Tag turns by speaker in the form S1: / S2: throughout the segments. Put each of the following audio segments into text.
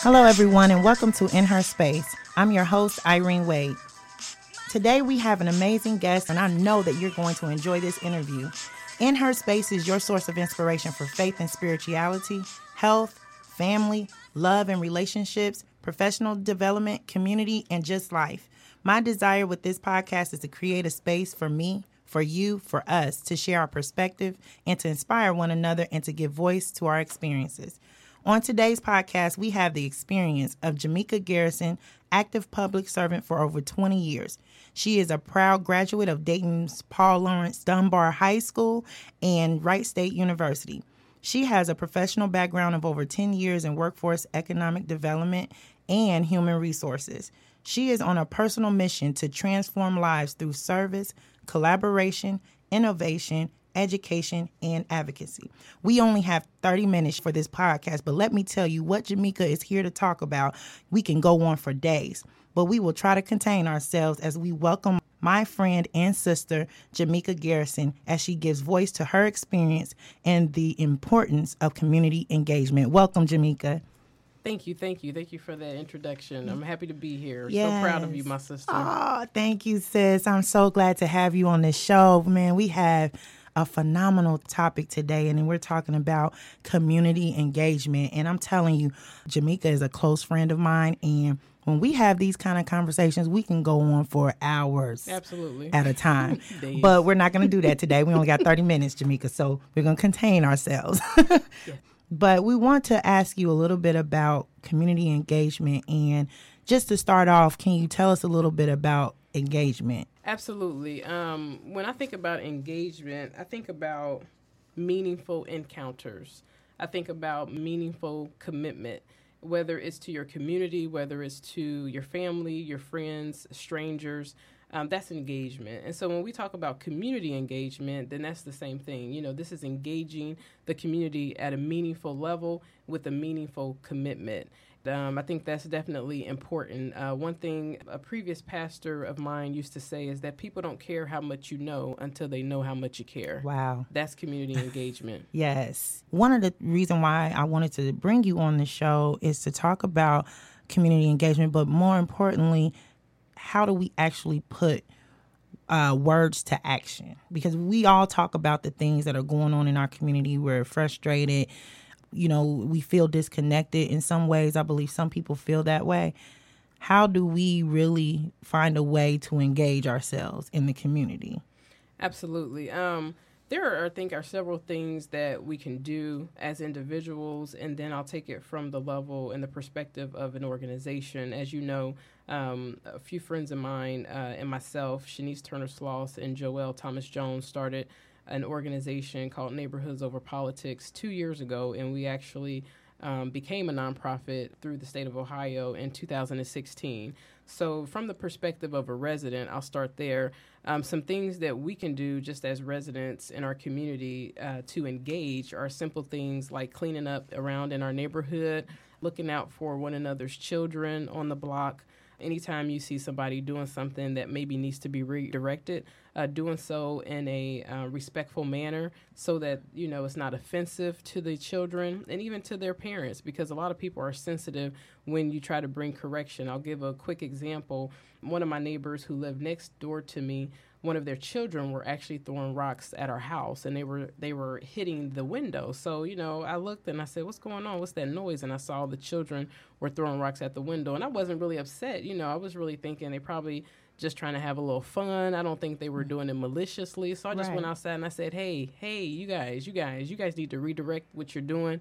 S1: Hello, everyone, and welcome to In Her Space. I'm your host, Irene Wade. Today, we have an amazing guest, and I know that you're going to enjoy this interview. In Her Space is your source of inspiration for faith and spirituality, health, family, love and relationships, professional development, community, and just life. My desire with this podcast is to create a space for me, for you, for us to share our perspective and to inspire one another and to give voice to our experiences. On today's podcast, we have the experience of Jamika Garrison, active public servant for over 20 years. She is a proud graduate of Dayton's Paul Lawrence Dunbar High School and Wright State University. She has a professional background of over 10 years in workforce economic development and human resources. She is on a personal mission to transform lives through service, collaboration, innovation, education, and advocacy. We only have 30 minutes for this podcast, but let me tell you what Jamika is here to talk about. We can go on for days, but we will try to contain ourselves as we welcome my friend and sister, Jamika Garrison, as she gives voice to her experience and the importance of community engagement. Welcome, Jamika.
S2: Thank you, thank you, thank you for that introduction. I'm happy to be here.
S1: Yes.
S2: So proud of you, my sister.
S1: Oh, thank you, sis. I'm so glad to have you on this show. Man, we have a phenomenal topic today, and we're talking about community engagement. And I'm telling you, Jamika is a close friend of mine, and when we have these kind of conversations, we can go on for hours
S2: Absolutely.
S1: at a time. But we're not going to do that today. We only got 30 minutes, Jamika, so we're going to contain ourselves. But we want to ask you a little bit about community engagement. And just to start off, can you tell us a little bit about engagement?
S2: Absolutely. Um, when I think about engagement, I think about meaningful encounters. I think about meaningful commitment, whether it's to your community, whether it's to your family, your friends, strangers. Um, that's engagement. And so when we talk about community engagement, then that's the same thing. You know, this is engaging the community at a meaningful level with a meaningful commitment. Um, I think that's definitely important. Uh, one thing a previous pastor of mine used to say is that people don't care how much you know until they know how much you care.
S1: Wow.
S2: That's community engagement.
S1: Yes. One of the reason why I wanted to bring you on the show is to talk about community engagement, but more importantly, how do we actually put uh, words to action? Because we all talk about the things that are going on in our community. We're frustrated. You know, we feel disconnected in some ways. I believe some people feel that way. How do we really find a way to engage ourselves in the community?
S2: Absolutely. Um, there are, I think, are several things that we can do as individuals, and then I'll take it from the level and the perspective of an organization. As you know, um, a few friends of mine uh, and myself, Shanice Turner Sloss and Joelle Thomas Jones, started an organization called Neighborhoods Over Politics two years ago, and we actually um, became a nonprofit through the state of Ohio in 2016. So, from the perspective of a resident, I'll start there. Um, some things that we can do just as residents in our community uh, to engage are simple things like cleaning up around in our neighborhood, looking out for one another's children on the block. Anytime you see somebody doing something that maybe needs to be redirected, uh, doing so in a uh, respectful manner so that you know it's not offensive to the children and even to their parents because a lot of people are sensitive when you try to bring correction. I'll give a quick example. One of my neighbors who lived next door to me one of their children were actually throwing rocks at our house and they were they were hitting the window. So you know i looked and i said what's going on? What's that noise? And i saw the children were throwing rocks at the window. And i wasn't really upset you know i was really thinking they probably just trying to have a little fun. I don't think they were mm-hmm. doing it maliciously. So i just
S1: Right.
S2: went outside and i said hey hey you guys you guys you guys need to redirect what you're doing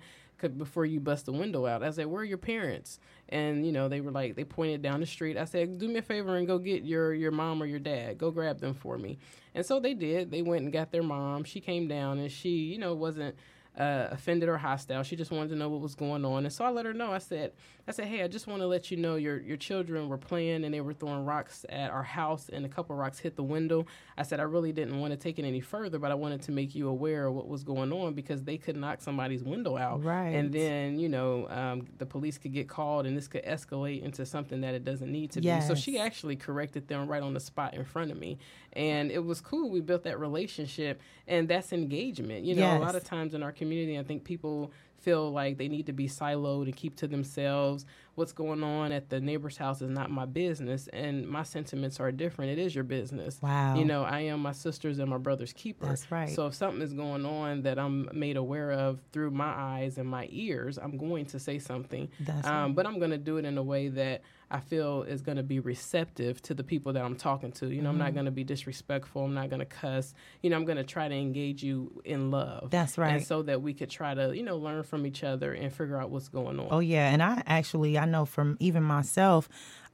S2: before you bust the window out. I said where are your parents? And you know they were like they pointed down the street. I said do me a favor and go get your your mom or your dad. Go grab them for me. And so they did. They went and got their mom. She came down and she you know wasn't uh, offended or hostile. She just wanted to know what was going on, and so I let her know. I said, I said, hey, I just want to let you know your your children were playing and they were throwing rocks at our house, and a couple rocks hit the window. I said I really didn't want to take it any further, but I wanted to make you aware of what was going on because they could knock somebody's window out,
S1: right?
S2: And then you know um, the police could get called, and this could escalate into something that it doesn't need to
S1: yes.
S2: be. So she actually corrected them right on the spot in front of me, and it was cool. We built that relationship, and that's engagement. You know,
S1: yes.
S2: a lot of times in our community, I think people feel like they need to be siloed and keep to themselves. What's going on at the neighbor's house is not my business, and my sentiments are different. It is your business.
S1: Wow.
S2: You know, I am my sister's and my brother's keeper.
S1: That's right.
S2: So if something is going on that I'm made aware of through my eyes and my ears, I'm going to say something.
S1: That's
S2: um,
S1: right.
S2: But I'm going to do it in a way that I feel is going to be receptive to the people that I'm talking to. You know,
S1: Mm-hmm.
S2: I'm not going to be disrespectful. I'm not going to cuss. You know, I'm going to try to engage you in love.
S1: That's right.
S2: And so that we could try to, you know, learn from each other and figure out what's going on.
S1: Oh yeah, and I actually I know from even myself,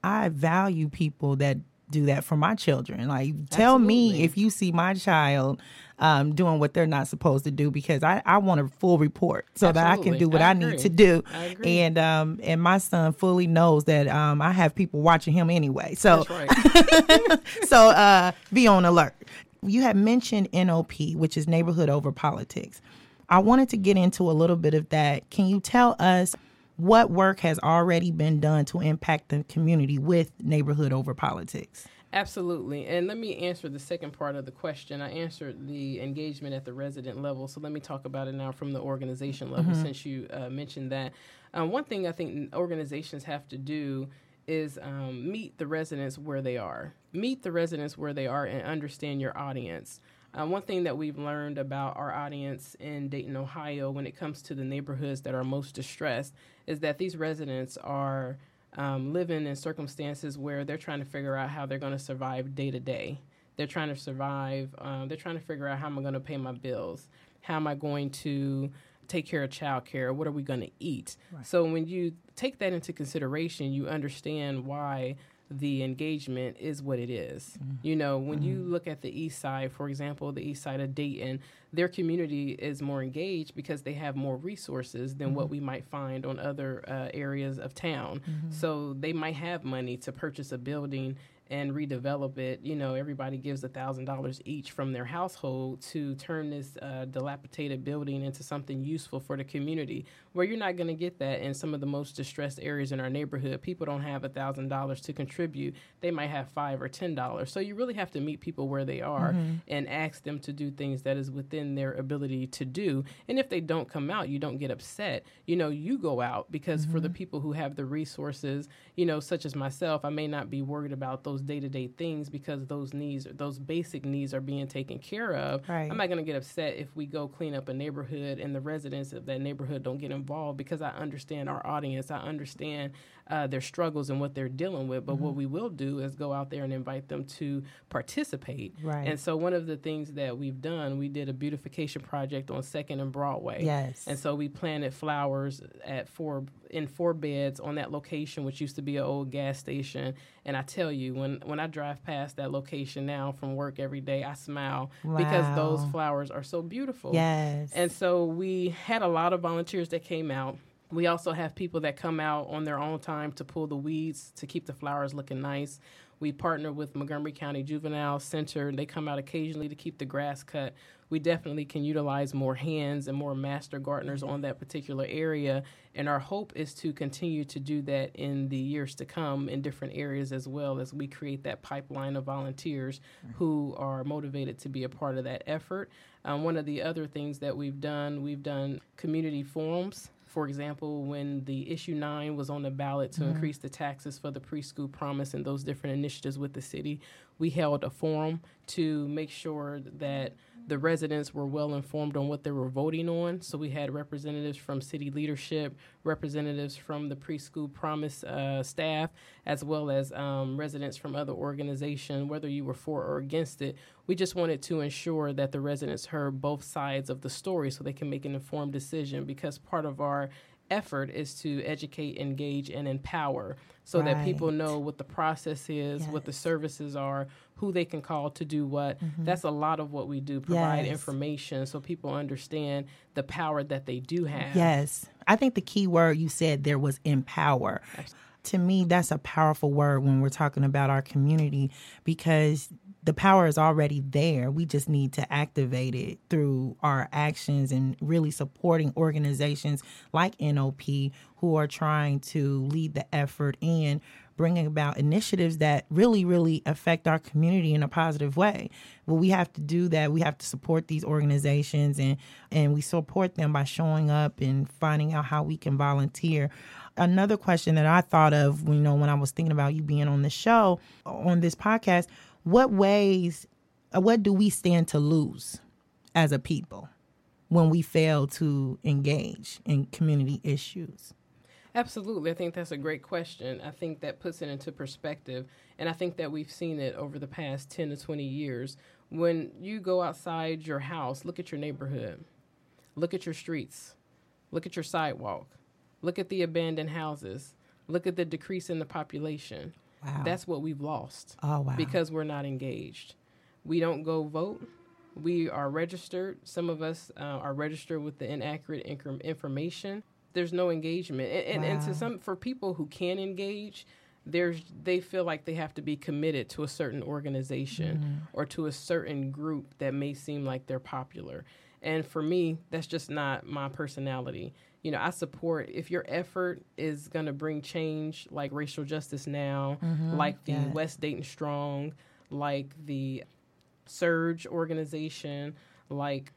S1: I value people that do that for my children. Like tell me if you see my child um, doing what they're not supposed to do because I, I want a full report so that I can do what
S2: I
S1: I, need to do. And um and my son fully knows that um I have people watching him anyway. So
S2: That's right.
S1: so uh, be on alert. You had mentioned NOP, which is neighborhood over politics. I wanted to get into a little bit of that. Can you tell us what work has already been done to impact the community with neighborhood over politics?
S2: Absolutely. And let me answer the second part of the question. I answered the engagement at the resident level. So let me talk about it now from the organization level since you uh, mentioned that. Um, one thing I think organizations have to do is um, meet the residents where they are. Meet the residents where they are and understand your audience. Uh, one thing that we've learned about our audience in Dayton, Ohio, when it comes to the neighborhoods that are most distressed, is that these residents are um, living in circumstances where they're trying to figure out how they're going to survive day to day. They're trying to survive. Um, they're trying to figure out how am I going to pay my bills? How am I going to take care of childcare? What are we going to eat? So when you take that into consideration, you understand why the engagement is what it is. Mm-hmm. You know, when you mm-hmm. look at the east side, for example, the east side of Dayton, their community is more engaged because they have more resources than what mm-hmm. we might find on other uh, areas of town. So they might have money to purchase a building and redevelop it. You know, everybody gives a thousand dollars each from their household to turn this uh, dilapidated building into something useful for the community. Where you're not going to get that in some of the most distressed areas in our neighborhood. People don't have a thousand dollars to contribute; they might have five or ten dollars. So you really have to meet people where they are and ask them to do things that is within their ability to do. And if they don't come out, you don't get upset. You know, you go out because for the people who have the resources, you know, such as myself, I may not be worried about those day to day things because those needs, those basic needs, are being taken care of.
S1: Right.
S2: I'm not going to get upset if we go clean up a neighborhood and the residents of that neighborhood don't get involved because I understand our audience. I understand uh, their struggles and what they're dealing with. But what we will do is go out there and invite them to participate.
S1: Right.
S2: And so one of the things that we've done, we did a beautification project on Second and Broadway.
S1: Yes.
S2: And so we planted flowers at four in four beds on that location, which used to be an old gas station. And I tell you, when when I drive past that location now from work every day, I smile because those flowers are so beautiful.
S1: Yes.
S2: And so we had a lot of volunteers that came out. We also have people that come out on their own time to pull the weeds to keep the flowers looking nice. We partner with Montgomery County Juvenile Center. And they come out occasionally to keep the grass cut. We definitely can utilize more hands and more master gardeners on that particular area. And our hope is to continue to do that in the years to come in different areas as well as we create that pipeline of volunteers who are motivated to be a part of that effort. Um, one of the other things that we've done, we've done community forums. For example, when the issue nine was on the ballot to mm-hmm. increase the taxes for the preschool promise and those different initiatives with the city, we held a forum to make sure that the residents were well informed on what they were voting on. So we had representatives from city leadership, representatives from the preschool promise uh, staff, as well as um, residents from other organizations, whether you were for or against it. We just wanted to ensure that the residents heard both sides of the story so they can make an informed decision because part of our effort is to educate, engage, and empower so right. that people know what the process is, yes. what the services are, who they can call to do what. Mm-hmm. That's a lot of what we do provide yes. information so people understand the power that they do have.
S1: Yes. I think the key word you said there was empower. Absolutely. To me, that's a powerful word when we're talking about our community because the power is already there. We just need to activate it through our actions and really supporting organizations like NOP who are trying to lead the effort in bringing about initiatives that really, really affect our community in a positive way. But we have to do that. We have to support these organizations and and we support them by showing up and finding out how we can volunteer. Another question that I thought of, you know, when I was thinking about you being on the show on this podcast what ways, uh, what do we stand to lose as a people when we fail to engage in community issues?
S2: Absolutely. I think that's a great question. I think that puts it into perspective. And I think that we've seen it over the past 10 to 20 years. When you go outside your house, look at your neighborhood, look at your streets, look at your sidewalk, look at the abandoned houses, look at the decrease in the population. Wow. That's what we've lost.
S1: Oh, wow.
S2: Because we're not engaged. We don't go vote. We are registered. Some of us uh, are registered with the inaccurate inc- information. There's no engagement. And, and, wow. and to some, for people who can engage, there's they feel like they have to be committed to a certain organization mm-hmm. or to a certain group that may seem like they're popular. And for me, that's just not my personality you know, I support if your effort is going to bring change, like racial justice now, mm-hmm. like the yes. West Dayton Strong, like the Surge organization, like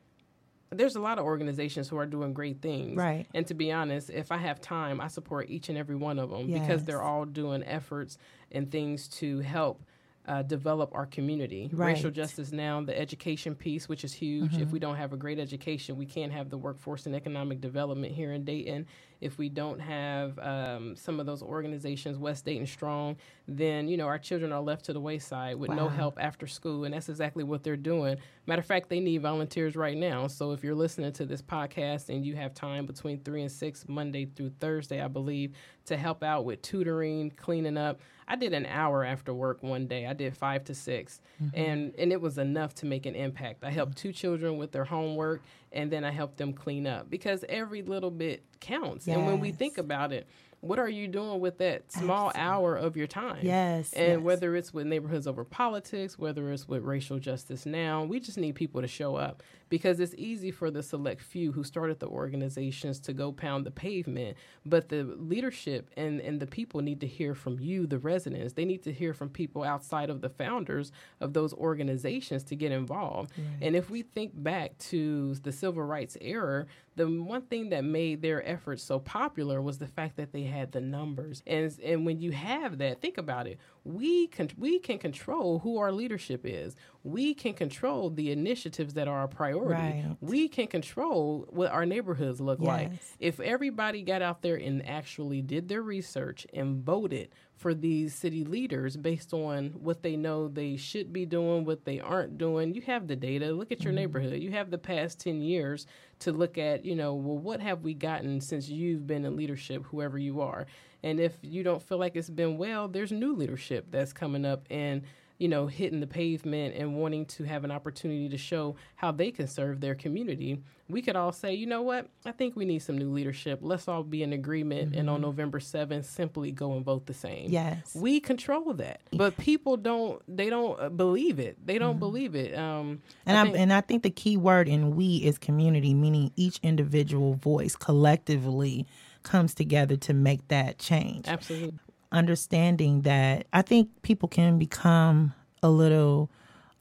S2: there's a lot of organizations who are doing great things.
S1: Right.
S2: And to be honest, if I have time, I support each and every one of them yes. because they're all doing efforts and things to help uh, develop our community. Right. Racial justice now, the education piece, which is huge. Mm-hmm. If we don't have a great education, we can't have the workforce and economic development here in Dayton if we don't have um, some of those organizations, West Dayton Strong, then you know our children are left to the wayside with wow. no help after school, and that's exactly what they're doing. Matter of fact, they need volunteers right now. So if you're listening to this podcast and you have time between three and six, Monday through Thursday, I believe, to help out with tutoring, cleaning up. I did an hour after work one day. I did five to 6 mm-hmm. and and it was enough to make an impact. I helped two children with their homework, and then I help them clean up because every little bit counts. Yes. And when we think about it, what are you doing with that small Absolutely. hour of your time?
S1: Yes.
S2: And
S1: yes.
S2: whether it's with neighborhoods over politics, whether it's with racial justice now, we just need people to show up because it's easy for the select few who started the organizations to go pound the pavement. But the leadership and, and the people need to hear from you, the residents. They need to hear from people outside of the founders of those organizations to get involved. Right. And if we think back to the civil rights era, the one thing that made their efforts so popular was the fact that they had the numbers. And and when you have that, think about it. We can we can control who our leadership is. We can control the initiatives that are a priority. Right. We can control what our neighborhoods look yes. like. If everybody got out there and actually did their research and voted for these city leaders based on what they know they should be doing, what they aren't doing. You have the data. Look at your mm-hmm. neighborhood. You have the past 10 years to look at, you know, well, what have we gotten since you've been in leadership, whoever you are? And if you don't feel like it's been well, there's new leadership that's coming up and you know, hitting the pavement and wanting to have an opportunity to show how they can serve their community, we could all say, you know what, I think we need some new leadership. Let's all be in agreement mm-hmm. and on mm-hmm. November 7th, simply go and vote the same.
S1: Yes.
S2: We control that. But people don't, they don't uh, believe it. They don't mm-hmm. believe it. Um,
S1: and, I think, and I think the key word in we is community, meaning each individual voice collectively comes together to make that change.
S2: Absolutely
S1: understanding that I think people can become a little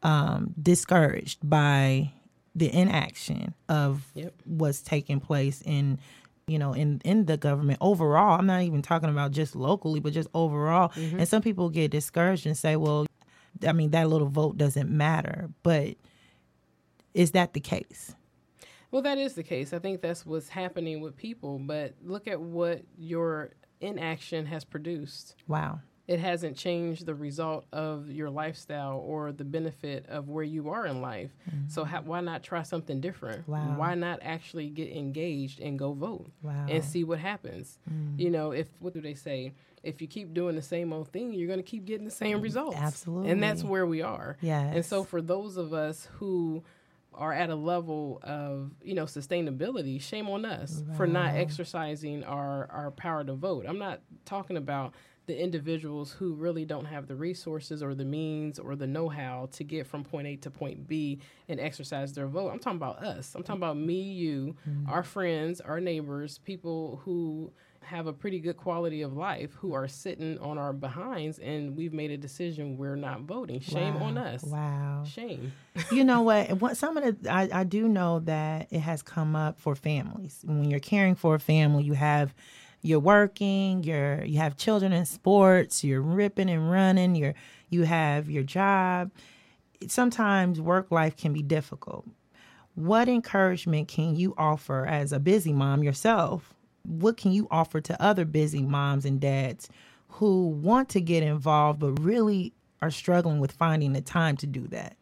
S1: um, discouraged by the inaction of yep. what's taking place in you know in in the government overall i'm not even talking about just locally but just overall mm-hmm. and some people get discouraged and say well i mean that little vote doesn't matter but is that the case
S2: well that is the case i think that's what's happening with people but look at what your inaction has produced.
S1: Wow.
S2: it hasn't changed the result of your lifestyle or the benefit of where you are in life. Mm-hmm. So ha- why not try something different?
S1: Wow.
S2: Why not actually get engaged and go vote
S1: wow.
S2: and see what happens? Mm. You know, if what do they say? If you keep doing the same old thing, you're going to keep getting the same results.
S1: Absolutely.
S2: And that's where we are.
S1: Yeah.
S2: And so for those of us who are at a level of you know sustainability shame on us wow. for not exercising our our power to vote i'm not talking about the individuals who really don't have the resources or the means or the know-how to get from point A to point B and exercise their vote. I'm talking about us. I'm talking about me, you, mm-hmm. our friends, our neighbors, people who have a pretty good quality of life who are sitting on our behinds and we've made a decision we're not voting. Shame
S1: wow.
S2: on us.
S1: Wow.
S2: Shame.
S1: you know what? What some of the I, I do know that it has come up for families. When you're caring for a family, you have you're working, you're you have children in sports, you're ripping and running, you're you have your job. Sometimes work life can be difficult. What encouragement can you offer as a busy mom yourself? What can you offer to other busy moms and dads who want to get involved but really are struggling with finding the time to do that?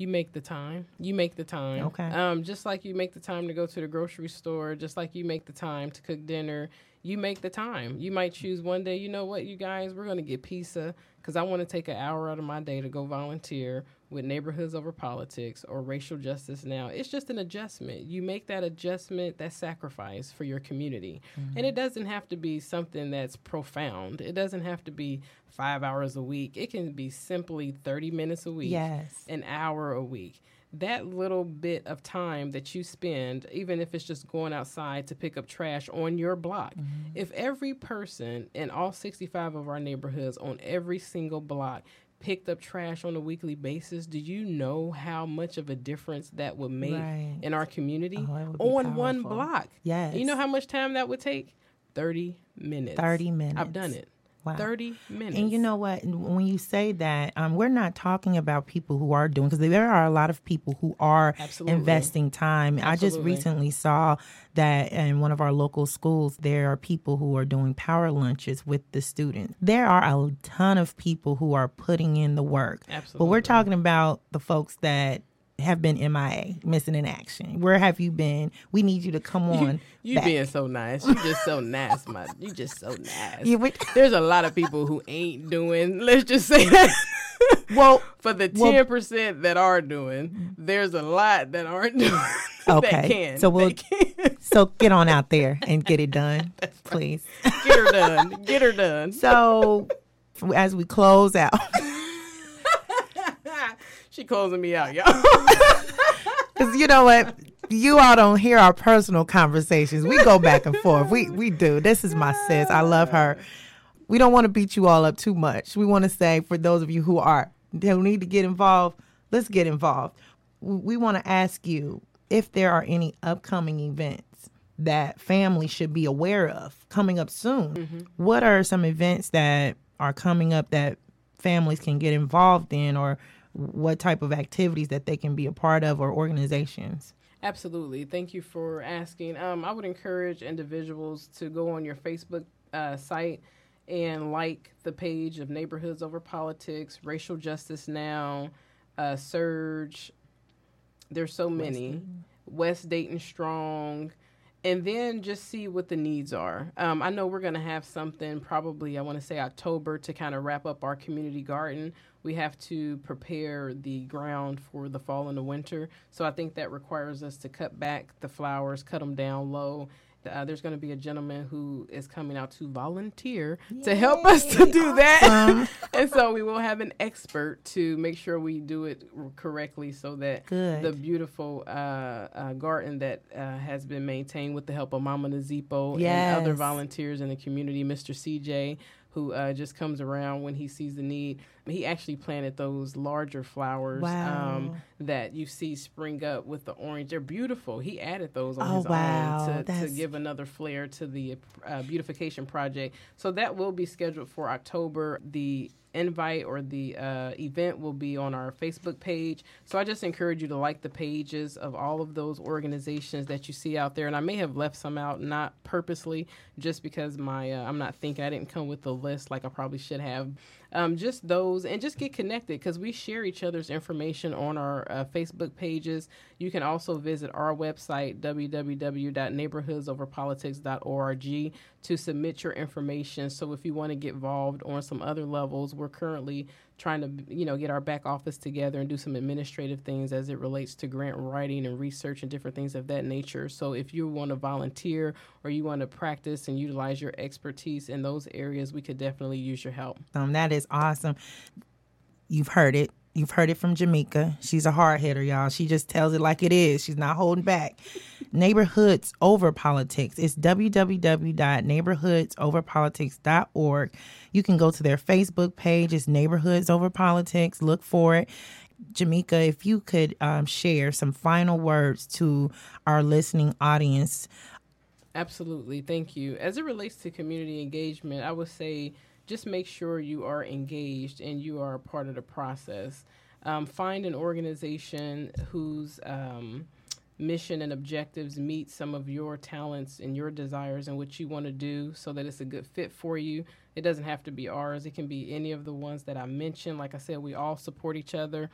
S2: you make the time. You make the time.
S1: Okay.
S2: Um, just like you make the time to go to the grocery store, just like you make the time to cook dinner, you make the time. You might choose one day, you know what, you guys, we're going to get pizza because I want to take an hour out of my day to go volunteer with Neighborhoods Over Politics or Racial Justice Now. It's just an adjustment. You make that adjustment, that sacrifice for your community. Mm-hmm. And it doesn't have to be something that's profound, it doesn't have to be five hours a week. It can be simply 30 minutes a week,
S1: yes.
S2: an hour a week that little bit of time that you spend, even if it's just going outside to pick up trash on your block, mm-hmm. if every person in all 65 of our neighborhoods on every single block picked up trash on a weekly basis, do you know how much of a difference that would make
S1: right.
S2: in our community
S1: oh,
S2: on one block?
S1: Yes.
S2: You know how much time that would take? 30 minutes.
S1: 30 minutes.
S2: I've done it.
S1: Wow.
S2: 30 minutes.
S1: And you know what? When you say that, um, we're not talking about people who are doing, because there are a lot of people who are
S2: Absolutely.
S1: investing time.
S2: Absolutely.
S1: I just recently saw that in one of our local schools, there are people who are doing power lunches with the students. There are a ton of people who are putting in the work.
S2: Absolutely.
S1: But we're talking about the folks that have been MIA, missing in action. Where have you been? We need you to come on.
S2: You,
S1: back.
S2: being so nice. You just so nice, my. You just so nice.
S1: Yeah, we,
S2: There's a lot of people who ain't doing. Let's just say that.
S1: well,
S2: for the ten well, percent that are doing, there's a lot that aren't doing.
S1: Okay,
S2: can.
S1: so we'll so get on out there and get it done, please.
S2: Get her done. Get her done.
S1: So as we close out.
S2: She closing me out, y'all.
S1: Because you know what? You all don't hear our personal conversations. We go back and forth. We we do. This is my sis. I love her. We don't want to beat you all up too much. We want to say for those of you who are who need to get involved, let's get involved. We want to ask you if there are any upcoming events that families should be aware of coming up soon.
S2: Mm-hmm.
S1: What are some events that are coming up that families can get involved in or what type of activities that they can be a part of or organizations?
S2: Absolutely. Thank you for asking. Um, I would encourage individuals to go on your Facebook uh, site and like the page of Neighborhoods Over Politics, Racial Justice Now, uh, Surge. There's so many. West Dayton, West Dayton Strong and then just see what the needs are. Um, I know we're going to have something probably, I want to say October, to kind of wrap up our community garden. We have to prepare the ground for the fall and the winter. So I think that requires us to cut back the flowers, cut them down low, uh, there's going to be a gentleman who is coming out to volunteer Yay. to help us to do that. And so we will have an expert to make sure we do it correctly so that
S1: Good.
S2: the beautiful uh, uh, garden that uh, has been maintained with the help of Mama Nazipo
S1: yes.
S2: and other volunteers in the community, Mr. CJ, who uh, just comes around when he sees the need. He actually planted those larger flowers
S1: wow.
S2: um, that you see spring up with the orange. They're beautiful. He added those on
S1: oh,
S2: his
S1: wow.
S2: own to, to, give another flair to the uh, beautification project. So that will be scheduled for October. The invite or the uh, event will be on our Facebook page. So I just encourage you to like the pages of all of those organizations that you see out there. And I may have left some out, not purposely, just because my uh, I'm not thinking I didn't come with the list like I probably should have. Um, just those and just get connected because we share each other's information on our uh, Facebook pages. You can also visit our website www.neighborhoodsoverpolitics.org to submit your information. So if you want to get involved on some other levels, we're currently trying to you know get our back office together and do some administrative things as it relates to grant writing and research and different things of that nature. So if you want to volunteer or you want to practice and utilize your expertise in those areas we could definitely use your help.
S1: Um, that is awesome. You've heard it You've heard it from Jamika. She's a hard hitter, y'all. She just tells it like it is. She's not holding back. Neighborhoods over politics. It's www.neighborhoodsoverpolitics.org. You can go to their Facebook page. It's Neighborhoods Over Politics. Look for it. Jamika, if you could um, share some final words to our listening audience.
S2: Absolutely. Thank you. As it relates to community engagement, I would say just make sure you are engaged and you are a part of the process. Um, find an organization whose um, mission and objectives meet some of your talents and your desires and what you want to do so that it's a good fit for you. It doesn't have to be ours, it can be any of the ones that I mentioned. Like I said, we all support each other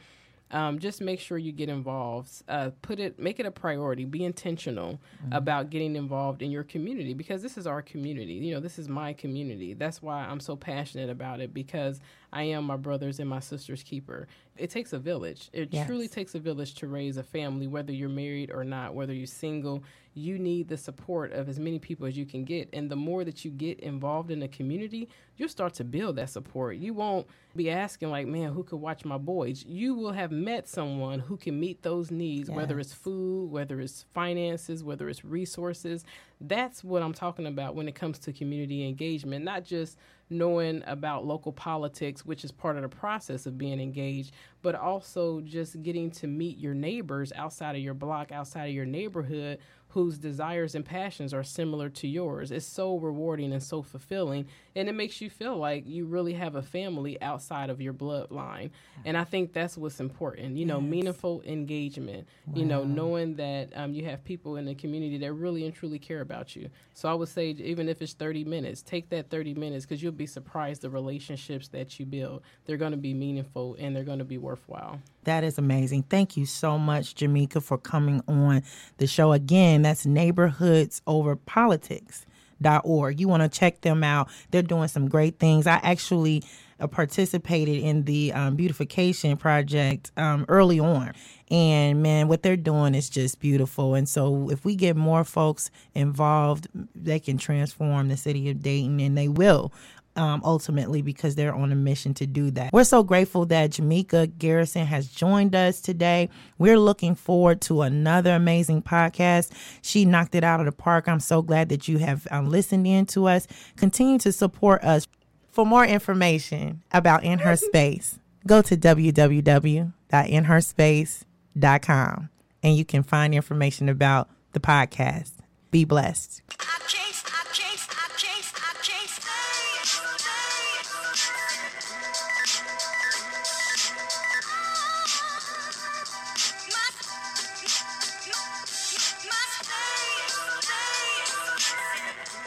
S2: um, just make sure you get involved. Uh, put it, make it a priority. Be intentional mm-hmm. about getting involved in your community because this is our community. You know, this is my community. That's why I'm so passionate about it because I am my brother's and my sister's keeper. It takes a village. It yes. truly takes a village to raise a family, whether you're married or not, whether you're single. You need the support of as many people as you can get. And the more that you get involved in the community, you'll start to build that support. You won't be asking, like, man, who could watch my boys? You will have met someone who can meet those needs, yes. whether it's food, whether it's finances, whether it's resources. That's what I'm talking about when it comes to community engagement, not just knowing about local politics, which is part of the process of being engaged, but also just getting to meet your neighbors outside of your block, outside of your neighborhood whose desires and passions are similar to yours. It's so rewarding and so fulfilling. And it makes you feel like you really have a family outside of your bloodline. And I think that's what's important, you know, yes. meaningful engagement, wow. you know, knowing that um, you have people in the community that really and truly care about you. So I would say, even if it's 30 minutes, take that 30 minutes because you'll be surprised the relationships that you build. They're going to be meaningful and they're going to be worthwhile.
S1: That is amazing. Thank you so much, Jamika, for coming on the show again. That's Neighborhoods Over Politics. Org. You want to check them out. They're doing some great things. I actually uh, participated in the um, beautification project um, early on. And man, what they're doing is just beautiful. And so, if we get more folks involved, they can transform the city of Dayton, and they will um, ultimately because they're on a mission to do that. We're so grateful that Jamika Garrison has joined us today. We're looking forward to another amazing podcast. She knocked it out of the park. I'm so glad that you have um, listened in to us. Continue to support us. For more information about In Her Space, go to www.inherspace.com and you can find information about the podcast. Be blessed.